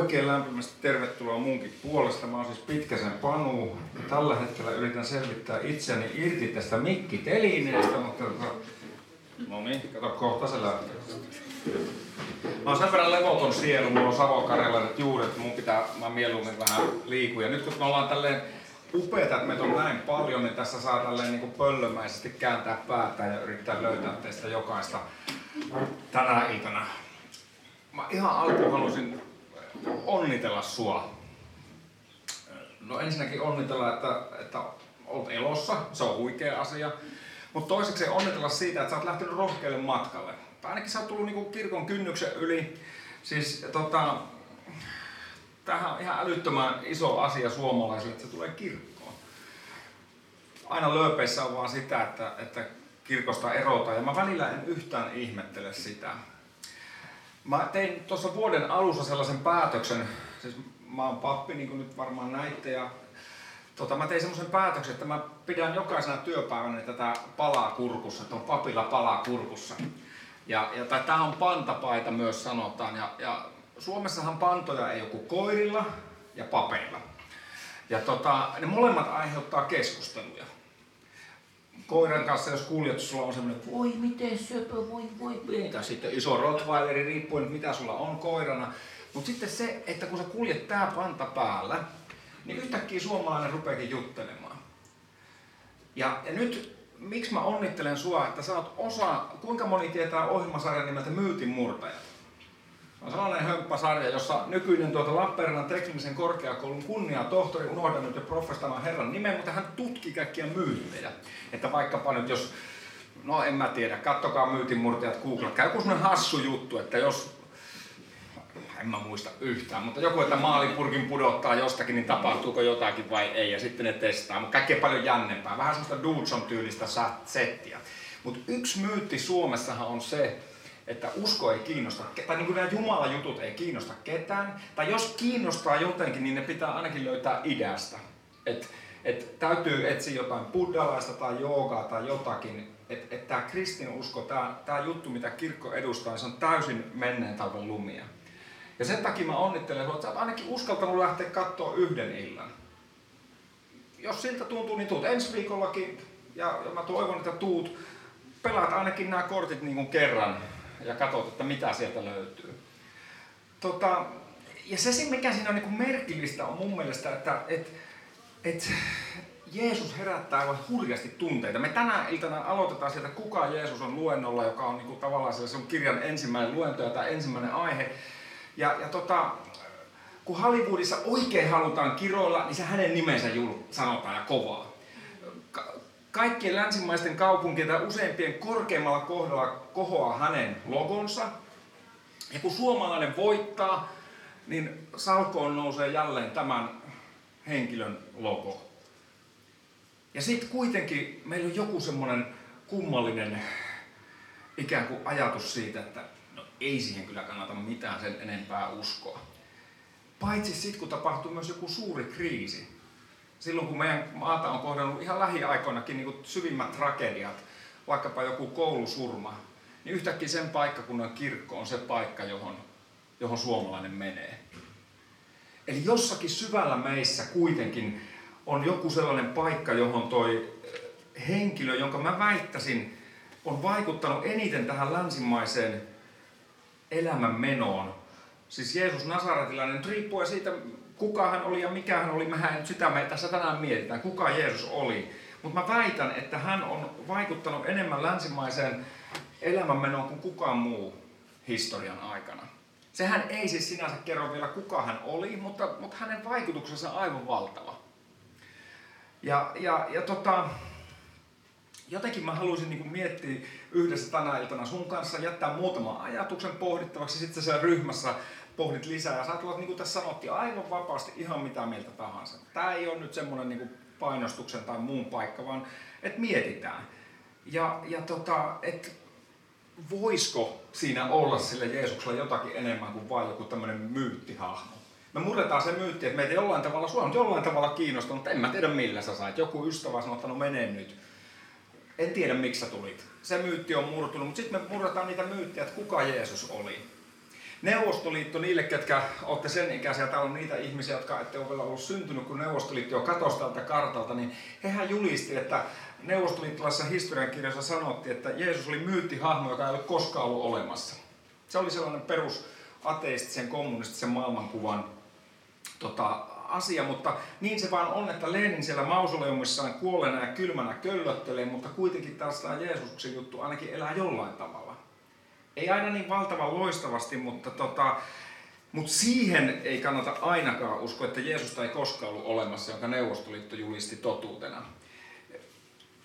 Oikein lämpimästi tervetuloa munkin puolesta. Mä oon siis Pitkäsen Panu. Tällä hetkellä yritän selvittää itseäni irti tästä mikkitelineestä, mutta tota... No niin, kato kohta se lähtee. Mä oon sen verran levoton sielu, mulla on savokarjalaiset juuret, mun pitää, mä mieluummin vähän liikua. Ja nyt kun me ollaan tälleen upeita, että meitä on näin paljon, niin tässä saa tälleen niin pöllömäisesti kääntää päätä ja yrittää löytää teistä jokaista tänä iltana. Mä ihan alkuun halusin onnitella sua. No ensinnäkin onnitella, että, että olet elossa, se on huikea asia. Mutta toiseksi onnitella siitä, että sä oot lähtenyt rohkealle matkalle. Tai ainakin sä oot tullut niinku kirkon kynnyksen yli. Siis tota, tämähän on ihan älyttömän iso asia suomalaisille, että se tulee kirkkoon. Aina lööpeissä on vaan sitä, että, että kirkosta erotaan. Ja mä välillä en yhtään ihmettele sitä. Mä tein tuossa vuoden alussa sellaisen päätöksen, siis mä oon pappi, niin kuin nyt varmaan näitte, ja tota, mä tein semmoisen päätöksen, että mä pidän jokaisena työpäivänä tätä palaa kurkussa, että on papilla palaa kurkussa. Ja, ja tämä on pantapaita myös sanotaan, ja, ja Suomessahan pantoja ei kuin koirilla ja papeilla. Ja tota, ne molemmat aiheuttaa keskusteluja koiran kanssa, jos kuljet, sulla on semmoinen, voi miten söpö, voi voi, tai sitten iso rottweileri, riippuen mitä sulla on koirana. Mutta sitten se, että kun sä kuljet tää panta päällä, niin yhtäkkiä suomalainen rupeekin juttelemaan. Ja, ja nyt, miksi mä onnittelen sua, että sä oot osa, kuinka moni tietää ohjelmasarjan nimeltä Myytin murtajat? On sellainen hömppäsarja, jossa nykyinen tuota Lappeenrannan teknisen korkeakoulun kunnia tohtori, unohdan nyt jo professoran herran nimen, mutta hän tutki kaikkia myyttejä. Että vaikkapa nyt jos, no en mä tiedä, kattokaa myytinmurtajat Google, käy joku hassu juttu, että jos en mä muista yhtään, mutta joku, että maalipurkin pudottaa jostakin, niin tapahtuuko jotakin vai ei, ja sitten ne testaa. Mutta kaikkea paljon jännempää, vähän semmoista Dudson tyylistä settiä. Mutta yksi myytti Suomessahan on se, että usko ei kiinnosta, tai niin kuin nämä Jumalan jutut ei kiinnosta ketään, tai jos kiinnostaa jotenkin, niin ne pitää ainakin löytää ideasta. Että et täytyy etsiä jotain buddhalaista tai joogaa tai jotakin, että et tämä kristinusko, tämä juttu mitä kirkko edustaa, se on täysin menneen talven lumia. Ja sen takia mä onnittelen että sä oot ainakin uskaltanut lähteä katsoa yhden illan. Jos siltä tuntuu, niin tuut ensi viikollakin, ja, ja mä toivon, että tuut, pelaat ainakin nämä kortit niin kuin kerran ja katsot, että mitä sieltä löytyy. Tota, ja se, mikä siinä on niin merkillistä, on mun mielestä, että et, et Jeesus herättää aivan hurjasti tunteita. Me tänä iltana aloitetaan sieltä, kuka Jeesus on luennolla, joka on niin tavallaan se on kirjan ensimmäinen luento ja tämä ensimmäinen aihe. Ja, ja tota, kun Hollywoodissa oikein halutaan kiroilla, niin se hänen nimensä sanotaan ja kovaa kaikkien länsimaisten kaupunkien tai useimpien korkeimmalla kohdalla kohoaa hänen logonsa. Ja kun suomalainen voittaa, niin salkoon nousee jälleen tämän henkilön logo. Ja sitten kuitenkin meillä on joku semmoinen kummallinen ikään kuin ajatus siitä, että no ei siihen kyllä kannata mitään sen enempää uskoa. Paitsi sitten kun tapahtuu myös joku suuri kriisi, silloin kun meidän maata on kohdannut ihan lähiaikoinakin niin syvimmät tragediat, vaikkapa joku koulusurma, niin yhtäkkiä sen paikkakunnan kirkko on se paikka, johon, johon suomalainen menee. Eli jossakin syvällä meissä kuitenkin on joku sellainen paikka, johon toi henkilö, jonka mä väittäisin, on vaikuttanut eniten tähän länsimaiseen elämänmenoon. Siis Jeesus Nasaretilainen, riippuen siitä, kuka hän oli ja mikä hän oli, mehän nyt sitä me tässä tänään mietitään, kuka Jeesus oli. Mutta mä väitän, että hän on vaikuttanut enemmän länsimaiseen elämänmenoon kuin kukaan muu historian aikana. Sehän ei siis sinänsä kerro vielä kuka hän oli, mutta, mutta hänen vaikutuksensa on aivan valtava. Ja, ja, ja tota, jotenkin mä haluaisin niin miettiä yhdessä tänä iltana sun kanssa, jättää muutaman ajatuksen pohdittavaksi, sitten siellä ryhmässä pohdit lisää ja saat olla, niin kuin tässä sanottiin, aivan vapaasti ihan mitä mieltä tahansa. Tämä ei ole nyt semmoinen niin kuin painostuksen tai muun paikka, vaan että mietitään. Ja, ja tota, että voisiko siinä olla sille Jeesuksella jotakin enemmän kuin vain joku tämmöinen myyttihahmo. Me murretaan se myytti, että meitä jollain tavalla, sua on jollain tavalla kiinnostunut, mutta en mä tiedä millä sä sait. Joku ystävä sanoo, että no mene nyt. En tiedä miksi sä tulit. Se myytti on murtunut, mutta sitten me murretaan niitä myyttejä, että kuka Jeesus oli. Neuvostoliitto, niille ketkä olette sen ikäisiä, täällä on niitä ihmisiä, jotka ette ole vielä ollut syntynyt, kun Neuvostoliitto jo katosi tältä kartalta, niin hehän julisti, että neuvostoliittolaisessa historiankirjassa sanottiin, että Jeesus oli myyttihahmo, joka ei ole koskaan ollut olemassa. Se oli sellainen perus ateistisen kommunistisen maailmankuvan tota, asia, mutta niin se vaan on, että Lenin siellä mausoleumissaan kuolleena ja kylmänä köllöttelee, mutta kuitenkin taas tämä Jeesuksen juttu ainakin elää jollain tavalla. Ei aina niin valtavan loistavasti, mutta tota, mutta siihen ei kannata ainakaan uskoa, että Jeesusta ei koskaan ollut olemassa, jonka Neuvostoliitto julisti totuutena.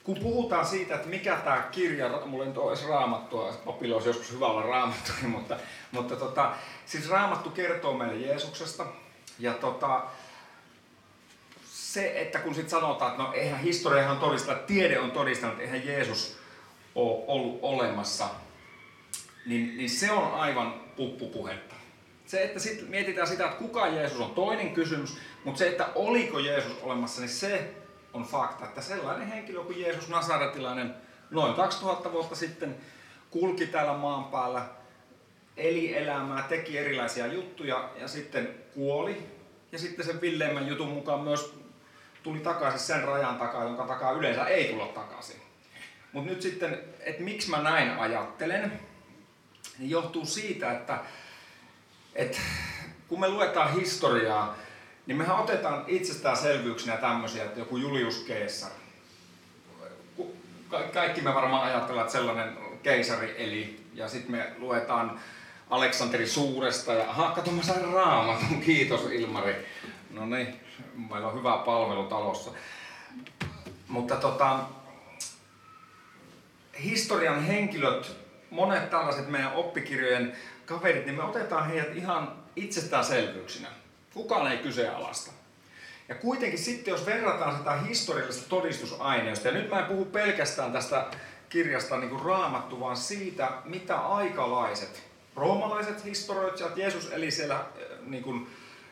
Kun puhutaan siitä, että mikä tämä kirja, mulla ei nyt ole edes raamattua, papilla olisi joskus hyvä olla raamattu, mutta, mutta tota, siis raamattu kertoo meille Jeesuksesta. Ja tota, se, että kun sitten sanotaan, että no eihän historiahan todista, että tiede on todistanut, että eihän Jeesus ole ollut olemassa, niin, niin se on aivan puppupuhetta. Se, että sitten mietitään sitä, että kuka Jeesus on toinen kysymys, mutta se, että oliko Jeesus olemassa, niin se on fakta, että sellainen henkilö kuin Jeesus Nasaretilainen noin 2000 vuotta sitten kulki täällä maan päällä, eli elämää, teki erilaisia juttuja ja sitten kuoli. Ja sitten sen villeimmän jutun mukaan myös tuli takaisin sen rajan takaa, jonka takaa yleensä ei tulla takaisin. Mutta nyt sitten, että miksi mä näin ajattelen, johtuu siitä, että, että kun me luetaan historiaa, niin mehän otetaan itsestäänselvyyksinä tämmöisiä, että joku Julius Caesar. Kaikki me varmaan ajatellaan, että sellainen keisari eli, ja sitten me luetaan Aleksanteri Suuresta, ja aha, kato mä sain raamatun, kiitos Ilmari. No niin, meillä on hyvä palvelu talossa. Mutta tota, historian henkilöt, monet tällaiset meidän oppikirjojen kaverit, niin me otetaan heidät ihan itsestäänselvyyksinä. Kukaan ei kyseenalaista. Ja kuitenkin sitten, jos verrataan sitä historiallista todistusaineistoa, ja nyt mä en puhu pelkästään tästä kirjasta niin kuin raamattu, vaan siitä, mitä aikalaiset, roomalaiset historioitsijat, Jeesus eli siellä niin kuin,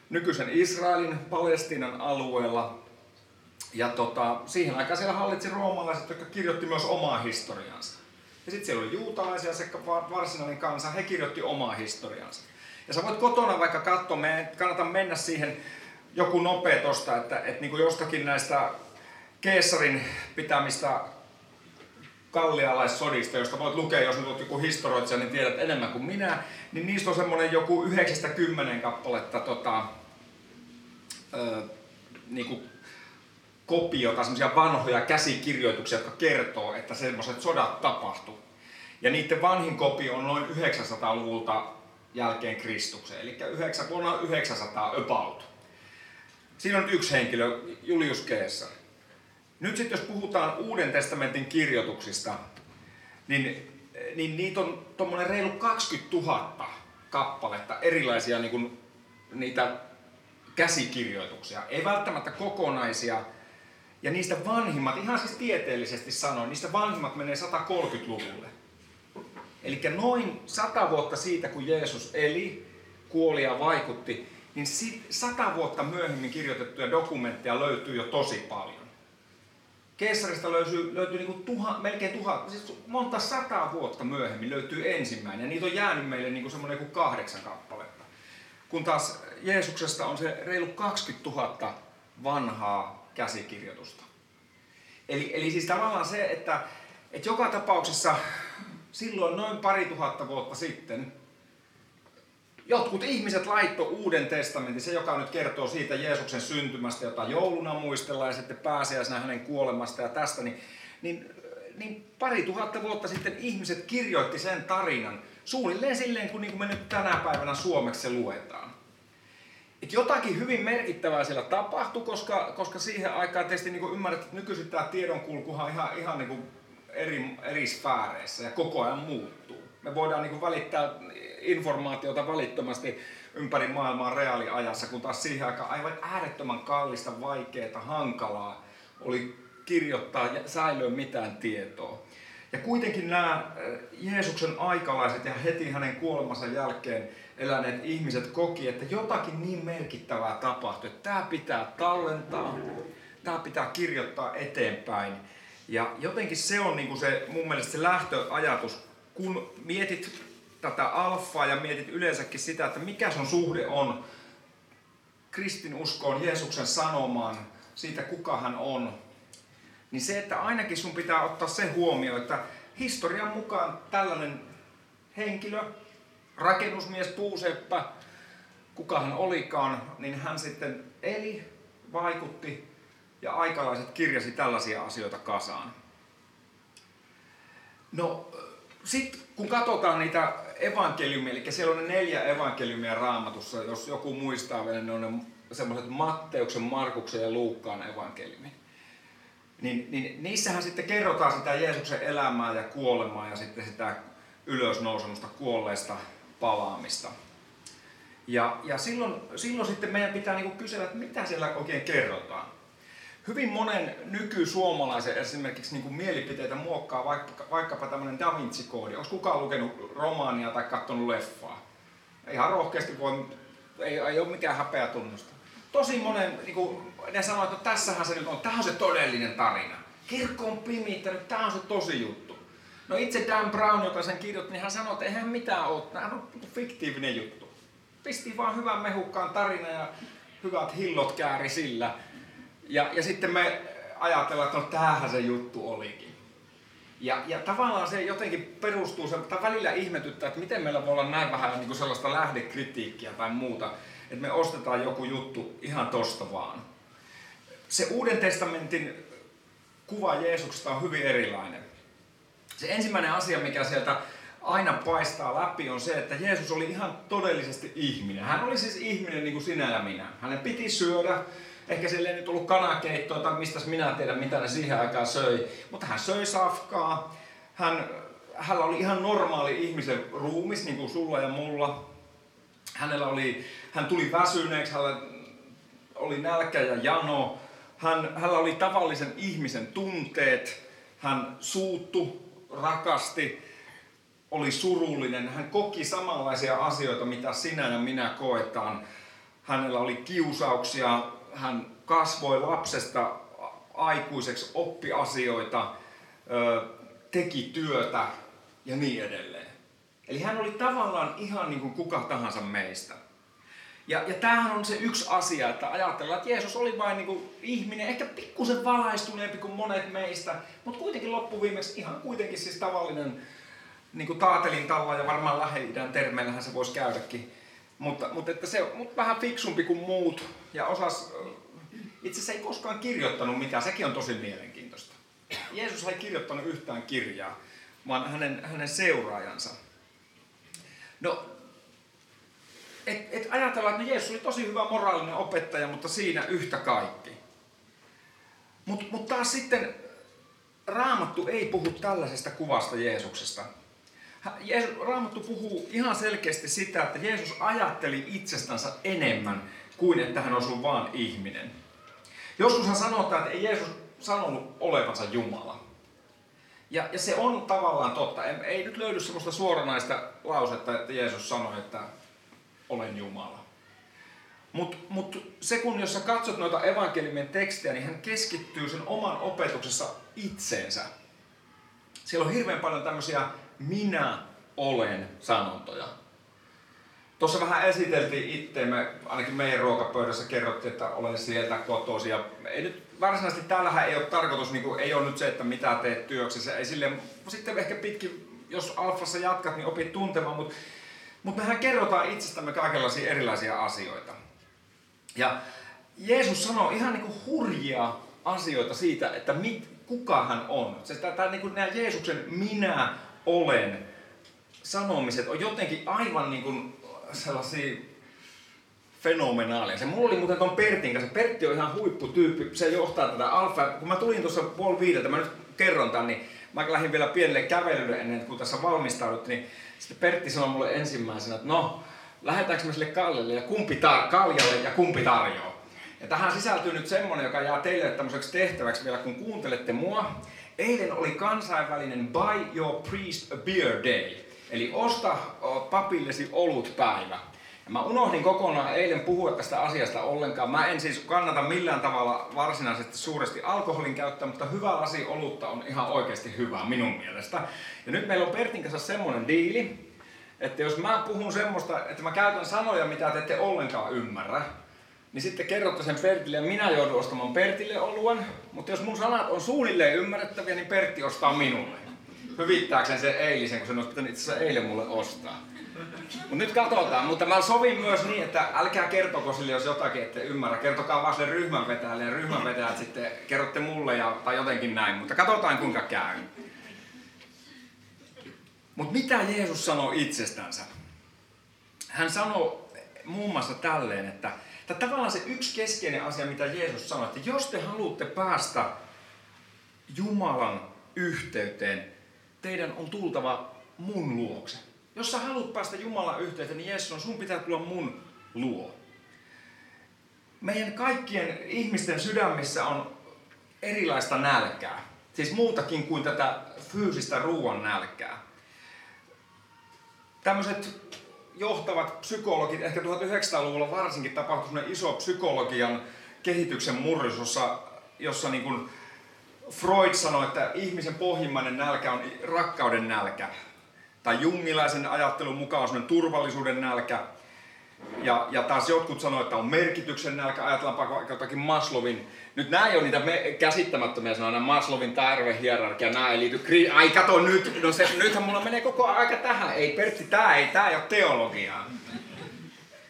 nykyisen Israelin, Palestiinan alueella. Ja tota, siihen aikaan siellä hallitsi roomalaiset, jotka kirjoitti myös omaa historiansa. Ja sitten siellä oli juutalaisia sekä varsinainen kansa, he kirjoitti omaa historiansa. Ja sä voit kotona vaikka katsoa, me kannata mennä siihen joku nopea tosta, että, että niin kuin jostakin näistä Keesarin pitämistä kallialaissodista, josta voit lukea, jos nyt olet joku historioitsija, niin tiedät enemmän kuin minä, niin niistä on semmoinen joku 90 kappaletta tota, ö, niin kuin kopiota, semmoisia vanhoja käsikirjoituksia, jotka kertoo, että semmoiset sodat tapahtu. Ja niiden vanhin kopio on noin 900-luvulta jälkeen Kristuksen, eli 9, vuonna 900 about. Siinä on yksi henkilö, Julius Caesar. Nyt sitten jos puhutaan Uuden testamentin kirjoituksista, niin, niin niitä on tuommoinen reilu 20 000 kappaletta erilaisia niin kuin, niitä käsikirjoituksia. Ei välttämättä kokonaisia. Ja niistä vanhimmat, ihan siis tieteellisesti sanoen, niistä vanhimmat menee 130-luvulle. Eli noin sata vuotta siitä, kun Jeesus eli, kuoli ja vaikutti, niin sata vuotta myöhemmin kirjoitettuja dokumentteja löytyy jo tosi paljon. Keisarista löytyy, löytyy niin kuin tuha, melkein tuhat, siis monta sataa vuotta myöhemmin löytyy ensimmäinen. Ja niitä on jäänyt meille niin kuin semmoinen kuin kahdeksan kappaletta. Kun taas Jeesuksesta on se reilu 20 000 vanhaa käsikirjoitusta. Eli, eli siis tavallaan se, että, että joka tapauksessa silloin noin pari tuhatta vuotta sitten jotkut ihmiset laitto Uuden testamentin, se joka nyt kertoo siitä Jeesuksen syntymästä, jota jouluna muistellaan ja sitten pääsiäisenä hänen kuolemasta ja tästä, niin, niin, niin pari tuhatta vuotta sitten ihmiset kirjoitti sen tarinan suunnilleen silleen, kun, niin kuin me nyt tänä päivänä suomeksi se luetaan. Et jotakin hyvin merkittävää siellä tapahtui, koska, koska siihen aikaan tietysti niin ymmärrät, että nykyisin tämä tiedonkulkuhan on ihan, ihan niin eri, eri sfääreissä ja koko ajan muuttuu. Me voidaan niin välittää informaatiota välittömästi ympäri maailmaa reaaliajassa, kun taas siihen aikaan aivan äärettömän kallista, vaikeaa, hankalaa oli kirjoittaa ja säilöä mitään tietoa. Ja kuitenkin nämä Jeesuksen aikalaiset ja heti hänen kuolemansa jälkeen eläneet ihmiset koki, että jotakin niin merkittävää tapahtui, että tämä pitää tallentaa, tämä pitää kirjoittaa eteenpäin. Ja jotenkin se on niin kuin se mun mielestä se lähtöajatus, kun mietit tätä alfaa ja mietit yleensäkin sitä, että mikä sun suhde on kristinuskoon, Jeesuksen sanomaan, siitä kuka hän on, niin se, että ainakin sun pitää ottaa se huomio, että historian mukaan tällainen henkilö, rakennusmies, puuseppä, kuka hän olikaan, niin hän sitten eli, vaikutti ja aikalaiset kirjasi tällaisia asioita kasaan. No, sitten kun katsotaan niitä evankeliumia, eli siellä on ne neljä evankeliumia raamatussa, jos joku muistaa vielä, ne on ne semmoiset Matteuksen, Markuksen ja Luukkaan evankeliumi. Niin, niin niissähän sitten kerrotaan sitä Jeesuksen elämää ja kuolemaa ja sitten sitä ylösnousemusta kuolleista palaamista. Ja, ja silloin, silloin sitten meidän pitää niinku kysyä, että mitä siellä oikein kerrotaan. Hyvin monen nyky-suomalaisen esimerkiksi niinku mielipiteitä muokkaa vaikka, vaikkapa tämmöinen Da Vinci-koodi. Onko kukaan lukenut romaania tai katsonut leffaa? Ihan rohkeasti voi, ei, ei ole mikään häpeä tunnusta. Tosi monen, niin kuin, ne sanoo, että tässähän se nyt on, tämä on se todellinen tarina. Kirkko on pimittänyt, tämä on se tosi juttu. No itse Dan Brown, joka sen kirjoitti, niin hän sanoi, että eihän mitään ole, tämä on fiktiivinen juttu. Pisti vaan hyvän mehukkaan tarina ja hyvät hillot kääri sillä. Ja, ja sitten me ajatellaan, että no tämähän se juttu olikin. Ja, ja tavallaan se jotenkin perustuu, se, tai välillä ihmetyttää, että miten meillä voi olla näin vähän niin kuin sellaista lähdekritiikkiä tai muuta, että me ostetaan joku juttu ihan tosta vaan. Se Uuden testamentin kuva Jeesuksesta on hyvin erilainen. Se ensimmäinen asia, mikä sieltä aina paistaa läpi, on se, että Jeesus oli ihan todellisesti ihminen. Hän oli siis ihminen niin kuin sinä ja minä. Hänen piti syödä, Ehkä sille ei nyt ollut kanakeittoa tai mistä minä tiedän, mitä ne siihen aikaan söi. Mutta hän söi safkaa. Hän, hänellä oli ihan normaali ihmisen ruumis, niin kuin sulla ja mulla. Hänellä oli, hän tuli väsyneeksi, hänellä oli nälkä ja jano. Hän, hänellä oli tavallisen ihmisen tunteet. Hän suuttu, rakasti, oli surullinen. Hän koki samanlaisia asioita, mitä sinä ja minä koetaan. Hänellä oli kiusauksia, hän kasvoi lapsesta aikuiseksi, oppi asioita, teki työtä ja niin edelleen. Eli hän oli tavallaan ihan niin kuin kuka tahansa meistä. Ja, ja tämähän on se yksi asia, että ajatellaan, että Jeesus oli vain niin kuin ihminen, ehkä pikkusen valaistuneempi kuin monet meistä, mutta kuitenkin loppuviimeksi ihan kuitenkin siis tavallinen niin kuin taatelin talla ja varmaan lähi termeillähän se voisi käydäkin mutta, mutta että se on vähän fiksumpi kuin muut ja osas, itse asiassa ei koskaan kirjoittanut mitään, sekin on tosi mielenkiintoista. Jeesus ei kirjoittanut yhtään kirjaa, vaan hänen, hänen seuraajansa. No, et, et ajatellaan, että no Jeesus oli tosi hyvä moraalinen opettaja, mutta siinä yhtä kaikki. Mutta mut taas sitten Raamattu ei puhu tällaisesta kuvasta Jeesuksesta. Raamattu puhuu ihan selkeästi sitä, että Jeesus ajatteli itsestänsä enemmän kuin että hän olisi ollut vaan ihminen. Joskushan sanotaan, että ei Jeesus sanonut olevansa Jumala. Ja, ja se on tavallaan totta. Ei, ei nyt löydy sellaista suoranaista lausetta, että Jeesus sanoi, että olen Jumala. Mutta mut se kun jos sä katsot noita evankeliumien tekstejä, niin hän keskittyy sen oman opetuksessa itseensä. Siellä on hirveän paljon tämmöisiä minä olen sanontoja. Tuossa vähän esiteltiin itseämme, ainakin meidän ruokapöydässä kerrottiin, että olen sieltä kotoisin. Ja ei nyt, varsinaisesti täällähän ei ole tarkoitus, niin kuin, ei ole nyt se, että mitä teet työksessä. Ei sille, sitten ehkä pitkin, jos alfassa jatkat, niin opit tuntemaan, mutta, mutta mehän kerrotaan itsestämme kaikenlaisia erilaisia asioita. Ja Jeesus sanoo ihan niin kuin hurjia asioita siitä, että mit, kuka hän on. Se, tämä, niin kuin nämä Jeesuksen minä olen sanomiset on jotenkin aivan niin kuin sellaisia fenomenaalia. Se mulla oli muuten ton Pertin kanssa. Pertti on ihan huipputyyppi. Se johtaa tätä alfa. Kun mä tulin tuossa puoli viideltä, mä nyt kerron tän, niin mä lähdin vielä pienelle kävelylle ennen kuin tässä valmistaudut, niin sitten Pertti sanoi mulle ensimmäisenä, että no, lähdetäänkö me sille Kallelle ja kumpi tar- Kaljalle ja kumpi tarjoaa. Ja tähän sisältyy nyt semmonen, joka jää teille tämmöiseksi tehtäväksi vielä, kun kuuntelette mua. Eilen oli kansainvälinen Buy Your Priest a Beer Day, eli osta papillesi olutpäivä. Ja mä unohdin kokonaan eilen puhua tästä asiasta ollenkaan. Mä en siis kannata millään tavalla varsinaisesti suuresti alkoholin käyttöä, mutta hyvä lasi olutta on ihan oikeasti hyvä minun mielestä. Ja nyt meillä on Pertin kanssa semmonen diili, että jos mä puhun semmoista, että mä käytän sanoja, mitä te ette ollenkaan ymmärrä, niin sitten kerrotte sen Pertille ja minä joudun ostamaan Pertille oluen. Mutta jos mun sanat on suunnilleen ymmärrettäviä, niin Pertti ostaa minulle. Hyvittääkseen sen eilisen, kun se olisi pitänyt itse asiassa eilen mulle ostaa. Mutta nyt katsotaan, mutta mä sovin myös niin, että älkää kertoko sille, jos jotakin ette ymmärrä. Kertokaa vaan sille ryhmänvetäjälle ja ryhmänvetäjät sitten kerrotte mulle ja, tai jotenkin näin. Mutta katsotaan kuinka käy. Mutta mitä Jeesus sanoi itsestänsä? Hän sanoi muun muassa tälleen, että, että tavallaan se yksi keskeinen asia, mitä Jeesus sanoi, että jos te haluatte päästä Jumalan yhteyteen, teidän on tultava mun luokse. Jos sä haluat päästä Jumalan yhteyteen, niin Jeesus on, sun pitää tulla mun luo. Meidän kaikkien ihmisten sydämissä on erilaista nälkää. Siis muutakin kuin tätä fyysistä ruoan nälkää. Tämmöiset johtavat psykologit, ehkä 1900-luvulla varsinkin tapahtui iso psykologian kehityksen murros, jossa, jossa niin kuin Freud sanoi, että ihmisen pohjimmainen nälkä on rakkauden nälkä. Tai jungilaisen ajattelun mukaan on turvallisuuden nälkä. Ja, ja taas jotkut sanoivat, että on merkityksen nälkä, ajatellaanpa jotakin Maslowin. Nyt nämä ei ole niitä me, käsittämättömiä sanoja, Maslowin tarvehierarkia, nämä ei liity kri... Ai kato nyt, no se, nythän mulla menee koko aika tähän. Ei Pertti, tämä ei, tämä ei ole teologiaa.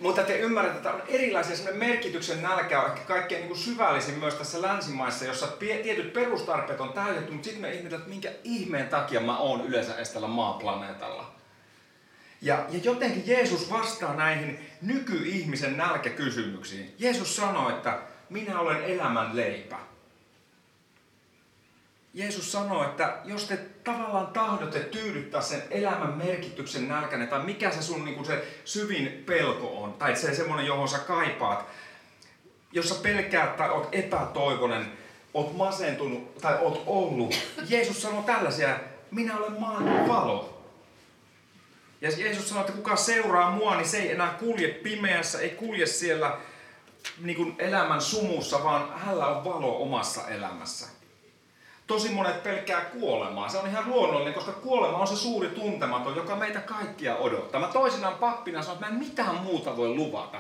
Mutta te ymmärrätte, että on erilaisia sellainen merkityksen nälkä on ehkä kaikkein niin kuin syvällisin myös tässä länsimaissa, jossa tietyt perustarpeet on täytetty, mutta sitten me ihmetellään, että minkä ihmeen takia mä oon yleensä eställä maaplaneetalla. Ja, ja jotenkin Jeesus vastaa näihin nykyihmisen nälkäkysymyksiin. Jeesus sanoi, että minä olen elämän leipä. Jeesus sanoi, että jos te tavallaan tahdotte tyydyttää sen elämän merkityksen nälkäne, tai mikä se sun niin se syvin pelko on, tai se semmoinen, johon sä kaipaat, jos sä pelkäät tai oot epätoivonen, oot masentunut tai oot ollut. Jeesus sanoi tällaisia, minä olen maailman valo. Ja Jeesus sanoi, että kuka seuraa mua, niin se ei enää kulje pimeässä, ei kulje siellä niin kuin elämän sumussa, vaan hänellä on valo omassa elämässä. Tosi monet pelkää kuolemaa. Se on ihan luonnollinen, koska kuolema on se suuri tuntematon, joka meitä kaikkia odottaa. Mä toisinaan pappina sanon, että mä en mitään muuta voi luvata,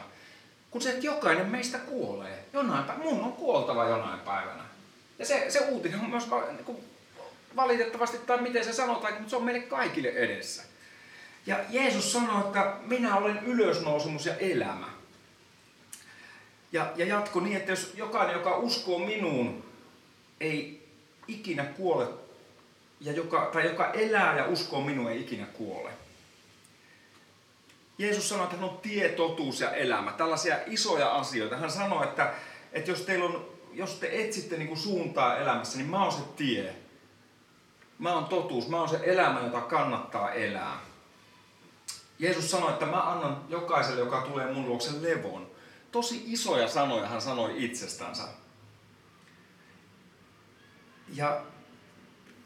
kun se, että jokainen meistä kuolee. Jonain päivänä. Mun on kuoltava jonain päivänä. Ja se, se uutinen on myös niin kuin, valitettavasti, tai miten se sanotaan, mutta se on meille kaikille edessä. Ja Jeesus sanoi, että minä olen ylösnousemus ja elämä. Ja, ja jatko niin, että jos jokainen, joka uskoo minuun, ei ikinä kuole, ja joka, tai joka elää ja uskoo minua, ei ikinä kuole. Jeesus sanoi, että hän on tie, totuus ja elämä. Tällaisia isoja asioita. Hän sanoi, että, että jos, teillä on, jos te etsitte niin kuin suuntaa elämässä, niin mä oon se tie. Mä oon totuus, mä oon se elämä, jota kannattaa elää. Jeesus sanoi, että mä annan jokaiselle, joka tulee mun luokse levon. Tosi isoja sanoja hän sanoi itsestänsä. Ja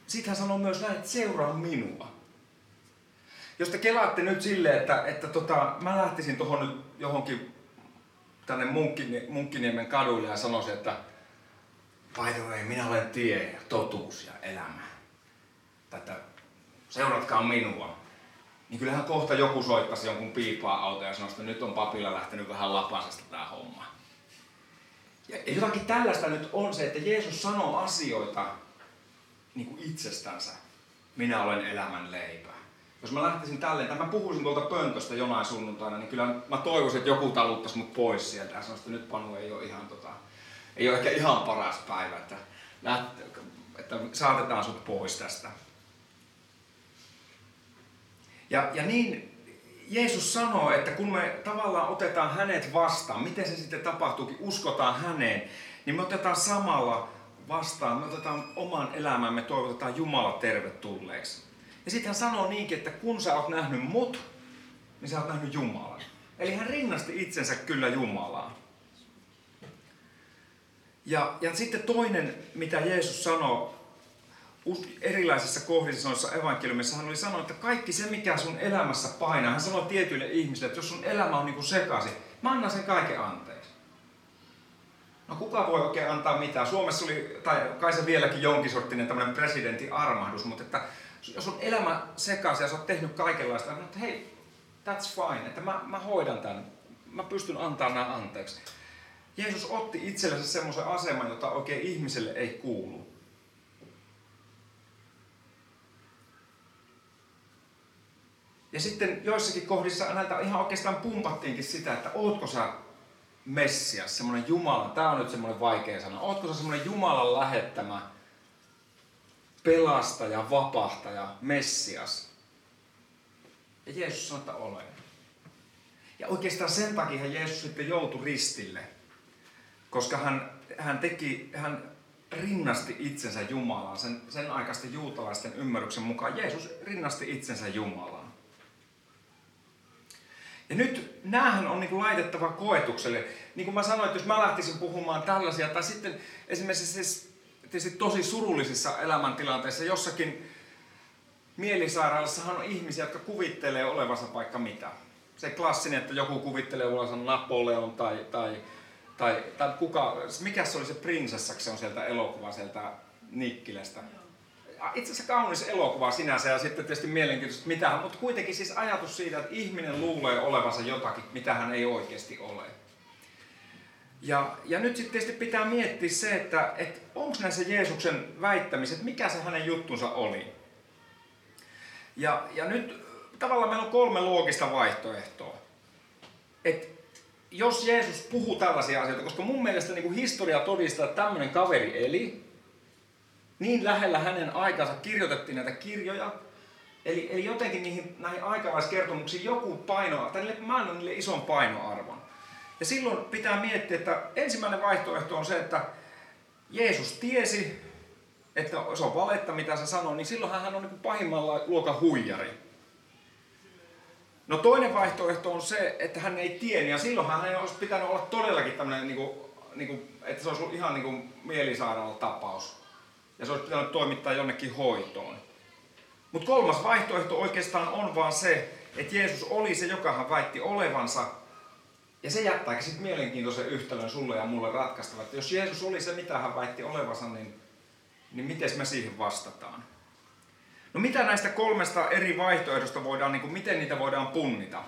sitten hän sanoi myös näin, että seuraa minua. Jos te kelaatte nyt silleen, että, että tota, mä lähtisin tuohon nyt johonkin tänne Munkkiniemen kaduille ja sanoisin, että by the way, minä olen tie ja totuus ja elämä. Tätä seuratkaa minua. Niin kyllähän kohta joku soittaisi jonkun piipaa auto ja sanoisi, että nyt on papilla lähtenyt vähän lapasesta tämä homma. Ja jotakin tällaista nyt on se, että Jeesus sanoo asioita niin kuin itsestänsä. Minä olen elämän leipä. Jos mä lähtisin tälleen, tai mä puhuisin tuolta pöntöstä jonain sunnuntaina, niin kyllä mä toivoisin, että joku taluttaisi mut pois sieltä ja sanoisi, että nyt Panu ei ole ihan, tota, ei ole ehkä ihan paras päivä, että, että saatetaan sut pois tästä. Ja, ja niin Jeesus sanoo, että kun me tavallaan otetaan hänet vastaan, miten se sitten tapahtuukin, uskotaan häneen, niin me otetaan samalla vastaan, me otetaan oman elämämme, toivotetaan Jumala tervetulleeksi. Ja sitten hän sanoo niinkin, että kun sä oot nähnyt mut, niin sä oot nähnyt Jumalan. Eli hän rinnasti itsensä kyllä Jumalaan. Ja, ja sitten toinen, mitä Jeesus sanoo erilaisissa kohdissa noissa evankeliumissa, hän oli sanonut, että kaikki se, mikä sun elämässä painaa, hän sanoi tietyille ihmisille, että jos sun elämä on niin kuin sekaisin, mä annan sen kaiken anteeksi. No kuka voi oikein antaa mitään? Suomessa oli, tai kai se vieläkin jonkin sorttinen tämmöinen presidentin armahdus, mutta että jos on elämä sekaisin ja sä oot tehnyt kaikenlaista, niin että hei, That's fine, että mä, mä hoidan tämän. Mä pystyn antamaan nämä anteeksi. Jeesus otti itsellensä semmoisen aseman, jota oikein ihmiselle ei kuulu. Ja sitten joissakin kohdissa häneltä ihan oikeastaan pumpattiinkin sitä, että ootko sä Messias, semmoinen Jumala, tämä on nyt semmoinen vaikea sana, ootko sä semmoinen Jumalan lähettämä pelastaja, vapahtaja, Messias? Ja Jeesus sanoi, että olen. Ja oikeastaan sen takia Jeesus sitten joutui ristille, koska hän, hän teki, hän rinnasti itsensä Jumalaan, sen, sen aikaisten juutalaisten ymmärryksen mukaan Jeesus rinnasti itsensä Jumalaan. Ja nyt näähän on niin kuin laitettava koetukselle. Niin kuin mä sanoin, että jos mä lähtisin puhumaan tällaisia, tai sitten esimerkiksi siis, tietysti tosi surullisissa elämäntilanteissa, jossakin mielisairaalassahan on ihmisiä, jotka kuvittelee olevansa vaikka mitä. Se klassinen, että joku kuvittelee olevansa Napoleon tai, tai, tai, tai kuka, mikä se oli se prinsessa, se on sieltä elokuva sieltä Nikkilästä itse asiassa kaunis elokuva sinänsä ja sitten tietysti mielenkiintoista mitä, mutta kuitenkin siis ajatus siitä, että ihminen luulee olevansa jotakin, mitä hän ei oikeasti ole. Ja, ja nyt sitten tietysti pitää miettiä se, että, että onko näissä Jeesuksen väittämiset, mikä se hänen juttunsa oli. Ja, ja nyt tavallaan meillä on kolme loogista vaihtoehtoa. Et jos Jeesus puhuu tällaisia asioita, koska mun mielestä niin kuin historia todistaa, että tämmöinen kaveri eli, niin lähellä hänen aikansa kirjoitettiin näitä kirjoja, Eli, eli jotenkin niihin, näihin aikalaiskertomuksiin joku paino, tai niille, mä annan niille ison painoarvon. Ja silloin pitää miettiä, että ensimmäinen vaihtoehto on se, että Jeesus tiesi, että se on valetta, mitä se sanoo, niin silloin hän on niin pahimmalla luokan huijari. No toinen vaihtoehto on se, että hän ei tiennyt, ja silloin hän olisi pitänyt olla todellakin tämmöinen, niin kuin, niin kuin, että se olisi ollut ihan niin kuin mielisairaala tapaus ja se olisi pitänyt toimittaa jonnekin hoitoon. Mutta kolmas vaihtoehto oikeastaan on vaan se, että Jeesus oli se, joka hän väitti olevansa. Ja se jättääkin sitten mielenkiintoisen yhtälön sulle ja mulle ratkaistava. Että jos Jeesus oli se, mitä hän väitti olevansa, niin, niin miten me siihen vastataan? No mitä näistä kolmesta eri vaihtoehdosta voidaan, niin kuin, miten niitä voidaan punnita?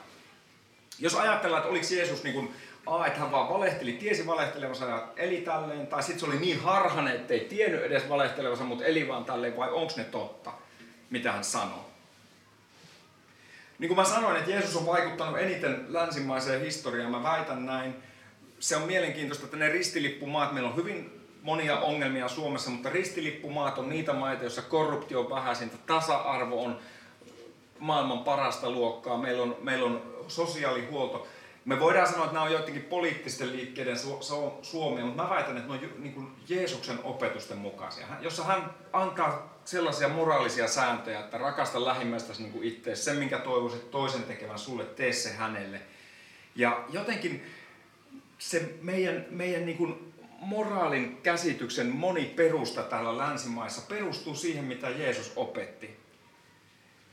Jos ajatellaan, että oliko Jeesus niin kuin A, että hän vaan valehteli, tiesi valehtelevansa ja eli tälleen, tai sitten se oli niin harhainen, että ei tiennyt edes valehtelevansa, mutta eli vaan tälleen, vai onko ne totta, mitä hän sanoi. Niin kuin mä sanoin, että Jeesus on vaikuttanut eniten länsimaiseen historiaan, mä väitän näin. Se on mielenkiintoista, että ne ristilippumaat, meillä on hyvin monia ongelmia Suomessa, mutta ristilippumaat on niitä maita, joissa korruptio on vähäisintä, tasa-arvo on maailman parasta luokkaa, meillä on, meillä on sosiaalihuolto. Me voidaan sanoa, että nämä on joidenkin poliittisten liikkeiden su- su- Suomia, mutta mä väitän, että ne on niin kuin Jeesuksen opetusten mukaisia, jossa hän antaa sellaisia moraalisia sääntöjä, että rakasta lähimmäistäsi niin itse, sen minkä toivoisit toisen tekevän sulle, tee se hänelle. Ja jotenkin se meidän, meidän niin kuin moraalin käsityksen moni perusta täällä länsimaissa perustuu siihen, mitä Jeesus opetti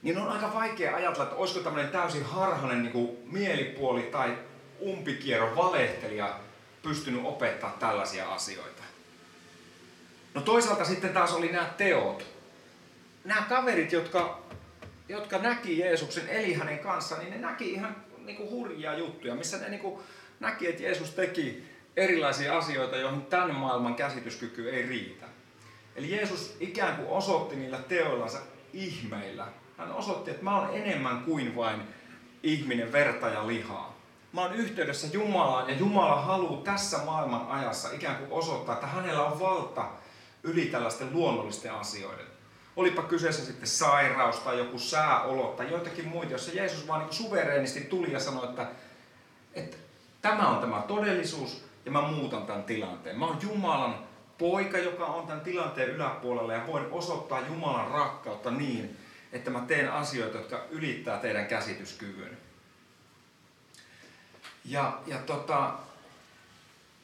niin on aika vaikea ajatella, että olisiko tämmöinen täysin harhainen niin kuin mielipuoli tai umpikierro valehtelija pystynyt opettaa tällaisia asioita. No toisaalta sitten taas oli nämä teot. Nämä kaverit, jotka, jotka näki Jeesuksen, eli hänen kanssaan, niin ne näki ihan niin kuin hurjia juttuja, missä ne niin kuin näki, että Jeesus teki erilaisia asioita, joihin tämän maailman käsityskyky ei riitä. Eli Jeesus ikään kuin osoitti niillä teoillansa ihmeillä hän osoitti, että mä olen enemmän kuin vain ihminen, verta ja lihaa. Mä oon yhteydessä Jumalaan ja Jumala haluaa tässä maailman ajassa ikään kuin osoittaa, että hänellä on valta yli tällaisten luonnollisten asioiden. Olipa kyseessä sitten sairaus tai joku sääolo tai joitakin muita, jossa Jeesus vaan niin suvereenisti tuli ja sanoi, että, että tämä on tämä todellisuus ja mä muutan tämän tilanteen. Mä oon Jumalan poika, joka on tämän tilanteen yläpuolella ja voin osoittaa Jumalan rakkautta niin, että mä teen asioita, jotka ylittää teidän käsityskyvyn. Ja, ja tota,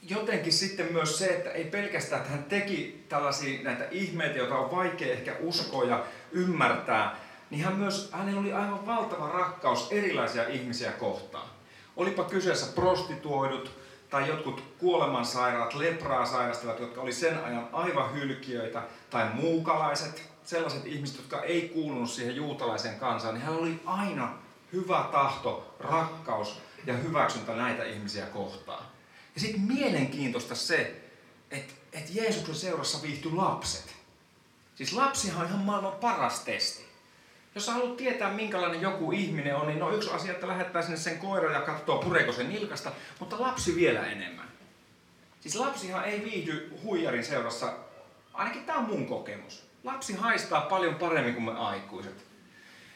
jotenkin sitten myös se, että ei pelkästään, että hän teki tällaisia näitä ihmeitä, joita on vaikea ehkä uskoa ja ymmärtää, niin hän myös, hänellä oli aivan valtava rakkaus erilaisia ihmisiä kohtaan. Olipa kyseessä prostituoidut tai jotkut kuolemansairaat, lepraa sairastavat, jotka oli sen ajan aivan hylkiöitä, tai muukalaiset, sellaiset ihmiset, jotka ei kuulunut siihen juutalaiseen kansaan, niin hän oli aina hyvä tahto, rakkaus ja hyväksyntä näitä ihmisiä kohtaan. Ja sitten mielenkiintoista se, että et Jeesuksen seurassa viihtyi lapset. Siis lapsihan on ihan maailman paras testi. Jos haluat tietää, minkälainen joku ihminen on, niin no yksi asia, että lähettää sinne sen koira ja katsoo, pureeko sen nilkasta, mutta lapsi vielä enemmän. Siis lapsihan ei viihdy huijarin seurassa, ainakin tämä on mun kokemus. Lapsi haistaa paljon paremmin kuin me aikuiset.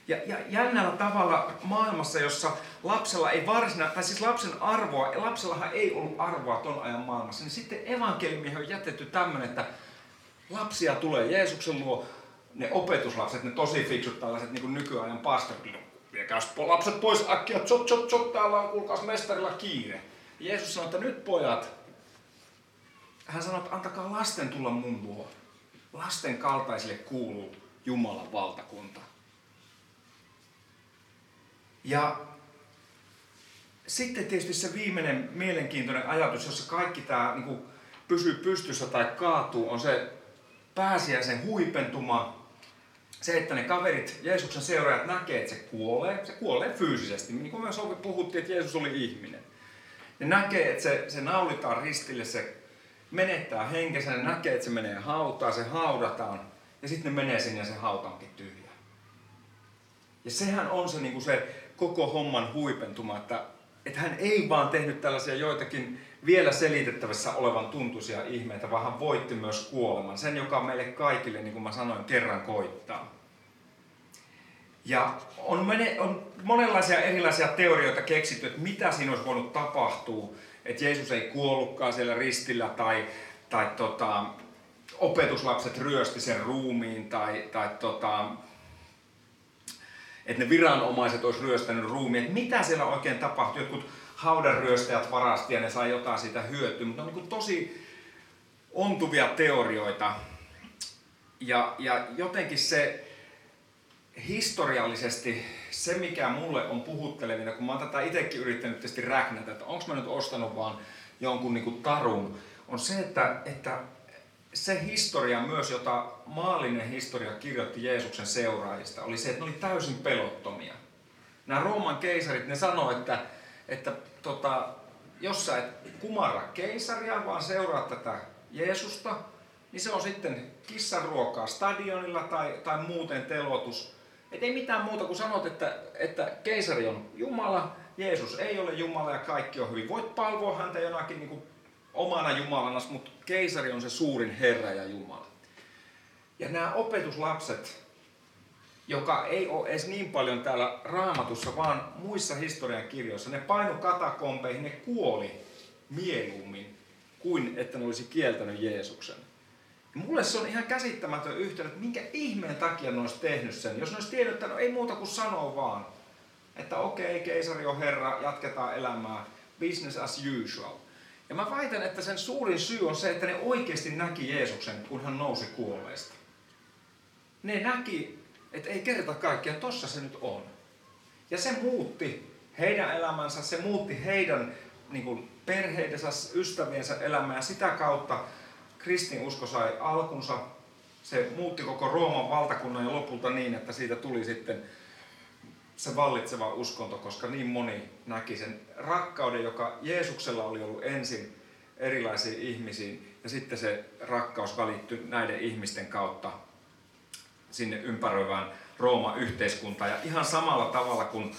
Ja, ja jännällä tavalla maailmassa, jossa lapsella ei varsina, tai siis lapsen arvoa, lapsellahan ei ollut arvoa ton ajan maailmassa, niin sitten evankeliumiin on jätetty tämmöinen, että lapsia tulee Jeesuksen luo, ne opetuslapset, ne tosi fiksut tällaiset niin kuin nykyajan pastorit, viekää lapset pois äkkiä, tsot, tsot, tsot, täällä on kuulkaas mestarilla kiire. Jeesus sanoi, että nyt pojat, hän sanoi, että antakaa lasten tulla mun luo. Lasten kaltaisille kuuluu Jumalan valtakunta. Ja sitten tietysti se viimeinen mielenkiintoinen ajatus, jossa kaikki tämä niin pysyy pystyssä tai kaatuu, on se pääsiäisen huipentuma. Se, että ne kaverit, Jeesuksen seuraajat näkee, että se kuolee. Se kuolee fyysisesti, niin kuin me puhuttiin, että Jeesus oli ihminen. Ne näkee, että se, se naulitaan ristille, se menettää henkensä, ne näkee, että se menee hautaan, se haudataan. Ja sitten ne menee sinne ja se hauta onkin tyhjä. Ja sehän on se, niin kuin se koko homman huipentuma, että, että hän ei vaan tehnyt tällaisia joitakin vielä selitettävissä olevan tuntuisia ihmeitä, vaan hän voitti myös kuoleman. Sen, joka meille kaikille, niin kuin mä sanoin, kerran koittaa. Ja on, mene, on monenlaisia erilaisia teorioita keksitty, että mitä siinä olisi voinut tapahtua, että Jeesus ei kuollutkaan siellä ristillä tai, tai tota, opetuslapset ryösti sen ruumiin tai, tai tota, että ne viranomaiset olisi ryöstänyt ruumiin, että mitä siellä oikein tapahtui. Jotkut haudanryöstäjät varasti ja ne sai jotain siitä hyötyä, mutta on niin tosi ontuvia teorioita. Ja, ja jotenkin se historiallisesti se, mikä mulle on puhuttelevina, kun mä oon tätä itsekin yrittänyt tietysti räknätä, että onko mä nyt ostanut vaan jonkun niin kuin tarun, on se, että, että se historia myös, jota maallinen historia kirjoitti Jeesuksen seuraajista, oli se, että ne oli täysin pelottomia. Nämä Rooman keisarit, ne sanoivat, että, että tota, jos sä et kumarra keisaria, vaan seuraa tätä Jeesusta, niin se on sitten kissan ruokaa stadionilla tai, tai muuten telotus. Et ei mitään muuta kuin sanot, että, että keisari on Jumala, Jeesus ei ole Jumala ja kaikki on hyvin. Voit palvoa häntä jonakin niin kuin omana Jumalana, mutta keisari on se suurin Herra ja Jumala. Ja nämä opetuslapset, joka ei ole edes niin paljon täällä raamatussa, vaan muissa historian kirjoissa, ne painu katakompeihin, ne kuoli mieluummin kuin että ne olisi kieltänyt Jeesuksen. Mulle se on ihan käsittämätön yhteydet, että minkä ihmeen takia ne olisi tehnyt sen. Jos ne olisi tiennyt, että no ei muuta kuin sanoa vaan, että okei, okay, keisari on herra, jatketaan elämää, business as usual. Ja mä väitän, että sen suurin syy on se, että ne oikeasti näki Jeesuksen, kun hän nousi kuolleista. Ne näki, että ei kerta kaikkiaan, tossa se nyt on. Ja se muutti heidän elämänsä, se muutti heidän niin kuin, perheidensä, ystäviensä elämää. Sitä kautta kristinusko sai alkunsa. Se muutti koko Rooman valtakunnan ja lopulta niin, että siitä tuli sitten se vallitseva uskonto, koska niin moni näki sen rakkauden, joka Jeesuksella oli ollut ensin erilaisiin ihmisiin, ja sitten se rakkaus välittyi näiden ihmisten kautta sinne ympäröivään Rooman yhteiskuntaan. Ja ihan samalla tavalla kuin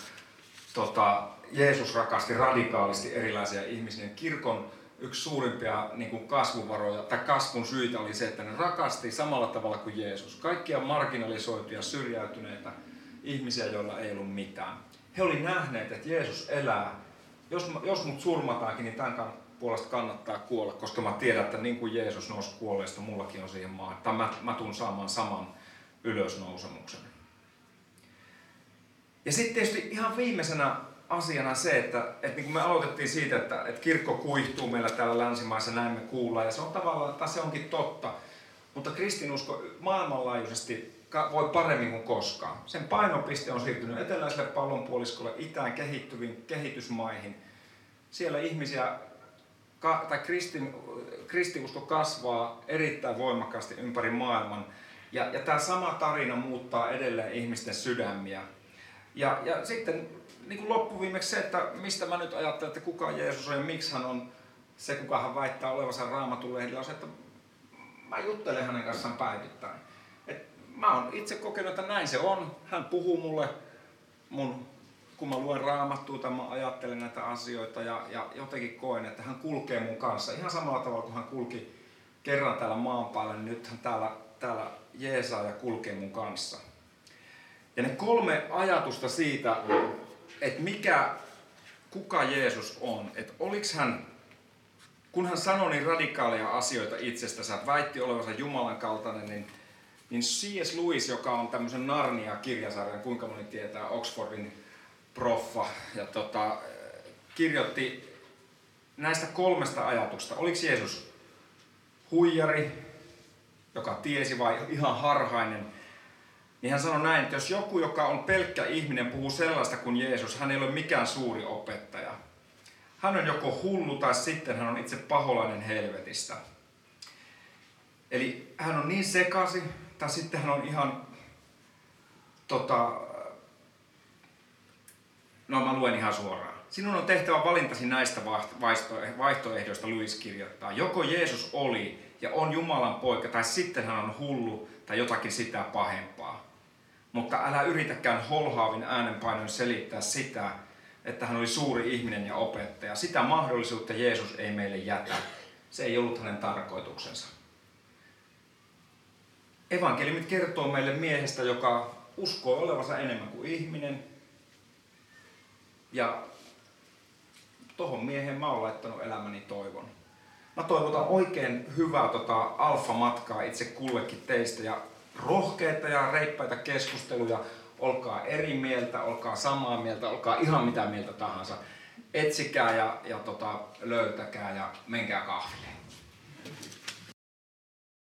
tota, Jeesus rakasti radikaalisti erilaisia ihmisiä, kirkon yksi suurimpia niin kuin kasvuvaroja tai kasvun syitä oli se, että ne rakasti samalla tavalla kuin Jeesus. Kaikkia marginalisoituja, syrjäytyneitä, ihmisiä, joilla ei ollut mitään. He olivat nähneet, että Jeesus elää. Jos, jos mut surmataankin, niin tämän puolesta kannattaa kuolla, koska mä tiedän, että niin kuin Jeesus nousi kuolleista, mullakin on siihen maa. Tai mä, mä tuun saamaan saman ylösnousemuksen. Ja sitten tietysti ihan viimeisenä asiana se, että, että niin kuin me aloitettiin siitä, että, että kirkko kuihtuu meillä täällä länsimaissa, näin me kuullaan, ja se on tavallaan, että se onkin totta. Mutta kristinusko maailmanlaajuisesti voi paremmin kuin koskaan. Sen painopiste on siirtynyt eteläiselle pallonpuoliskolle, itään kehittyviin kehitysmaihin. Siellä ihmisiä, tai kristin, kristiusko kasvaa erittäin voimakkaasti ympäri maailman. Ja, ja tämä sama tarina muuttaa edelleen ihmisten sydämiä. Ja, ja sitten niin kuin loppuviimeksi se, että mistä mä nyt ajattelen, että kuka Jeesus on ja miksi hän on se, kuka hän väittää olevansa raamatun lehdillä, on se, että mä juttelen hänen kanssaan päivittäin. Et mä oon itse kokenut, että näin se on. Hän puhuu mulle mun, kun mä luen raamattua tai mä ajattelen näitä asioita ja, ja jotenkin koen, että hän kulkee mun kanssa ihan samalla tavalla kuin hän kulki kerran täällä maan päällä, niin nyt hän täällä, täällä jeesaa ja kulkee mun kanssa. Ja ne kolme ajatusta siitä, että mikä, kuka Jeesus on, että oliks hän, kun hän sanoi niin radikaaleja asioita itsestänsä, väitti olevansa Jumalan kaltainen, niin, niin C.S. Lewis, joka on tämmöisen Narnia-kirjasarjan, kuinka moni tietää, Oxfordin proffa, ja tota, kirjoitti näistä kolmesta ajatuksesta. Oliko Jeesus huijari, joka tiesi vai ihan harhainen, niin hän sanoi näin, että jos joku, joka on pelkkä ihminen, puhuu sellaista kuin Jeesus, hän ei ole mikään suuri opettaja. Hän on joko hullu tai sitten hän on itse paholainen helvetistä. Eli hän on niin sekasi, tai sitten hän on ihan, tota, no mä luen ihan suoraan. Sinun on tehtävä valintasi näistä vaihtoehdoista, Luis kirjoittaa. Joko Jeesus oli ja on Jumalan poika, tai sitten hän on hullu tai jotakin sitä pahempaa. Mutta älä yritäkään holhaavin äänenpainoin selittää sitä, että hän oli suuri ihminen ja opettaja. Sitä mahdollisuutta Jeesus ei meille jätä. Se ei ollut hänen tarkoituksensa. Evankeliumit kertoo meille miehestä, joka uskoo olevansa enemmän kuin ihminen. Ja tohon miehen mä oon laittanut elämäni toivon. Mä toivotan oikein hyvää tota, alfa-matkaa itse kullekin teistä ja rohkeita ja reippaita keskusteluja. Olkaa eri mieltä, olkaa samaa mieltä, olkaa ihan mitä mieltä tahansa. Etsikää ja, ja tota, löytäkää ja menkää kahville.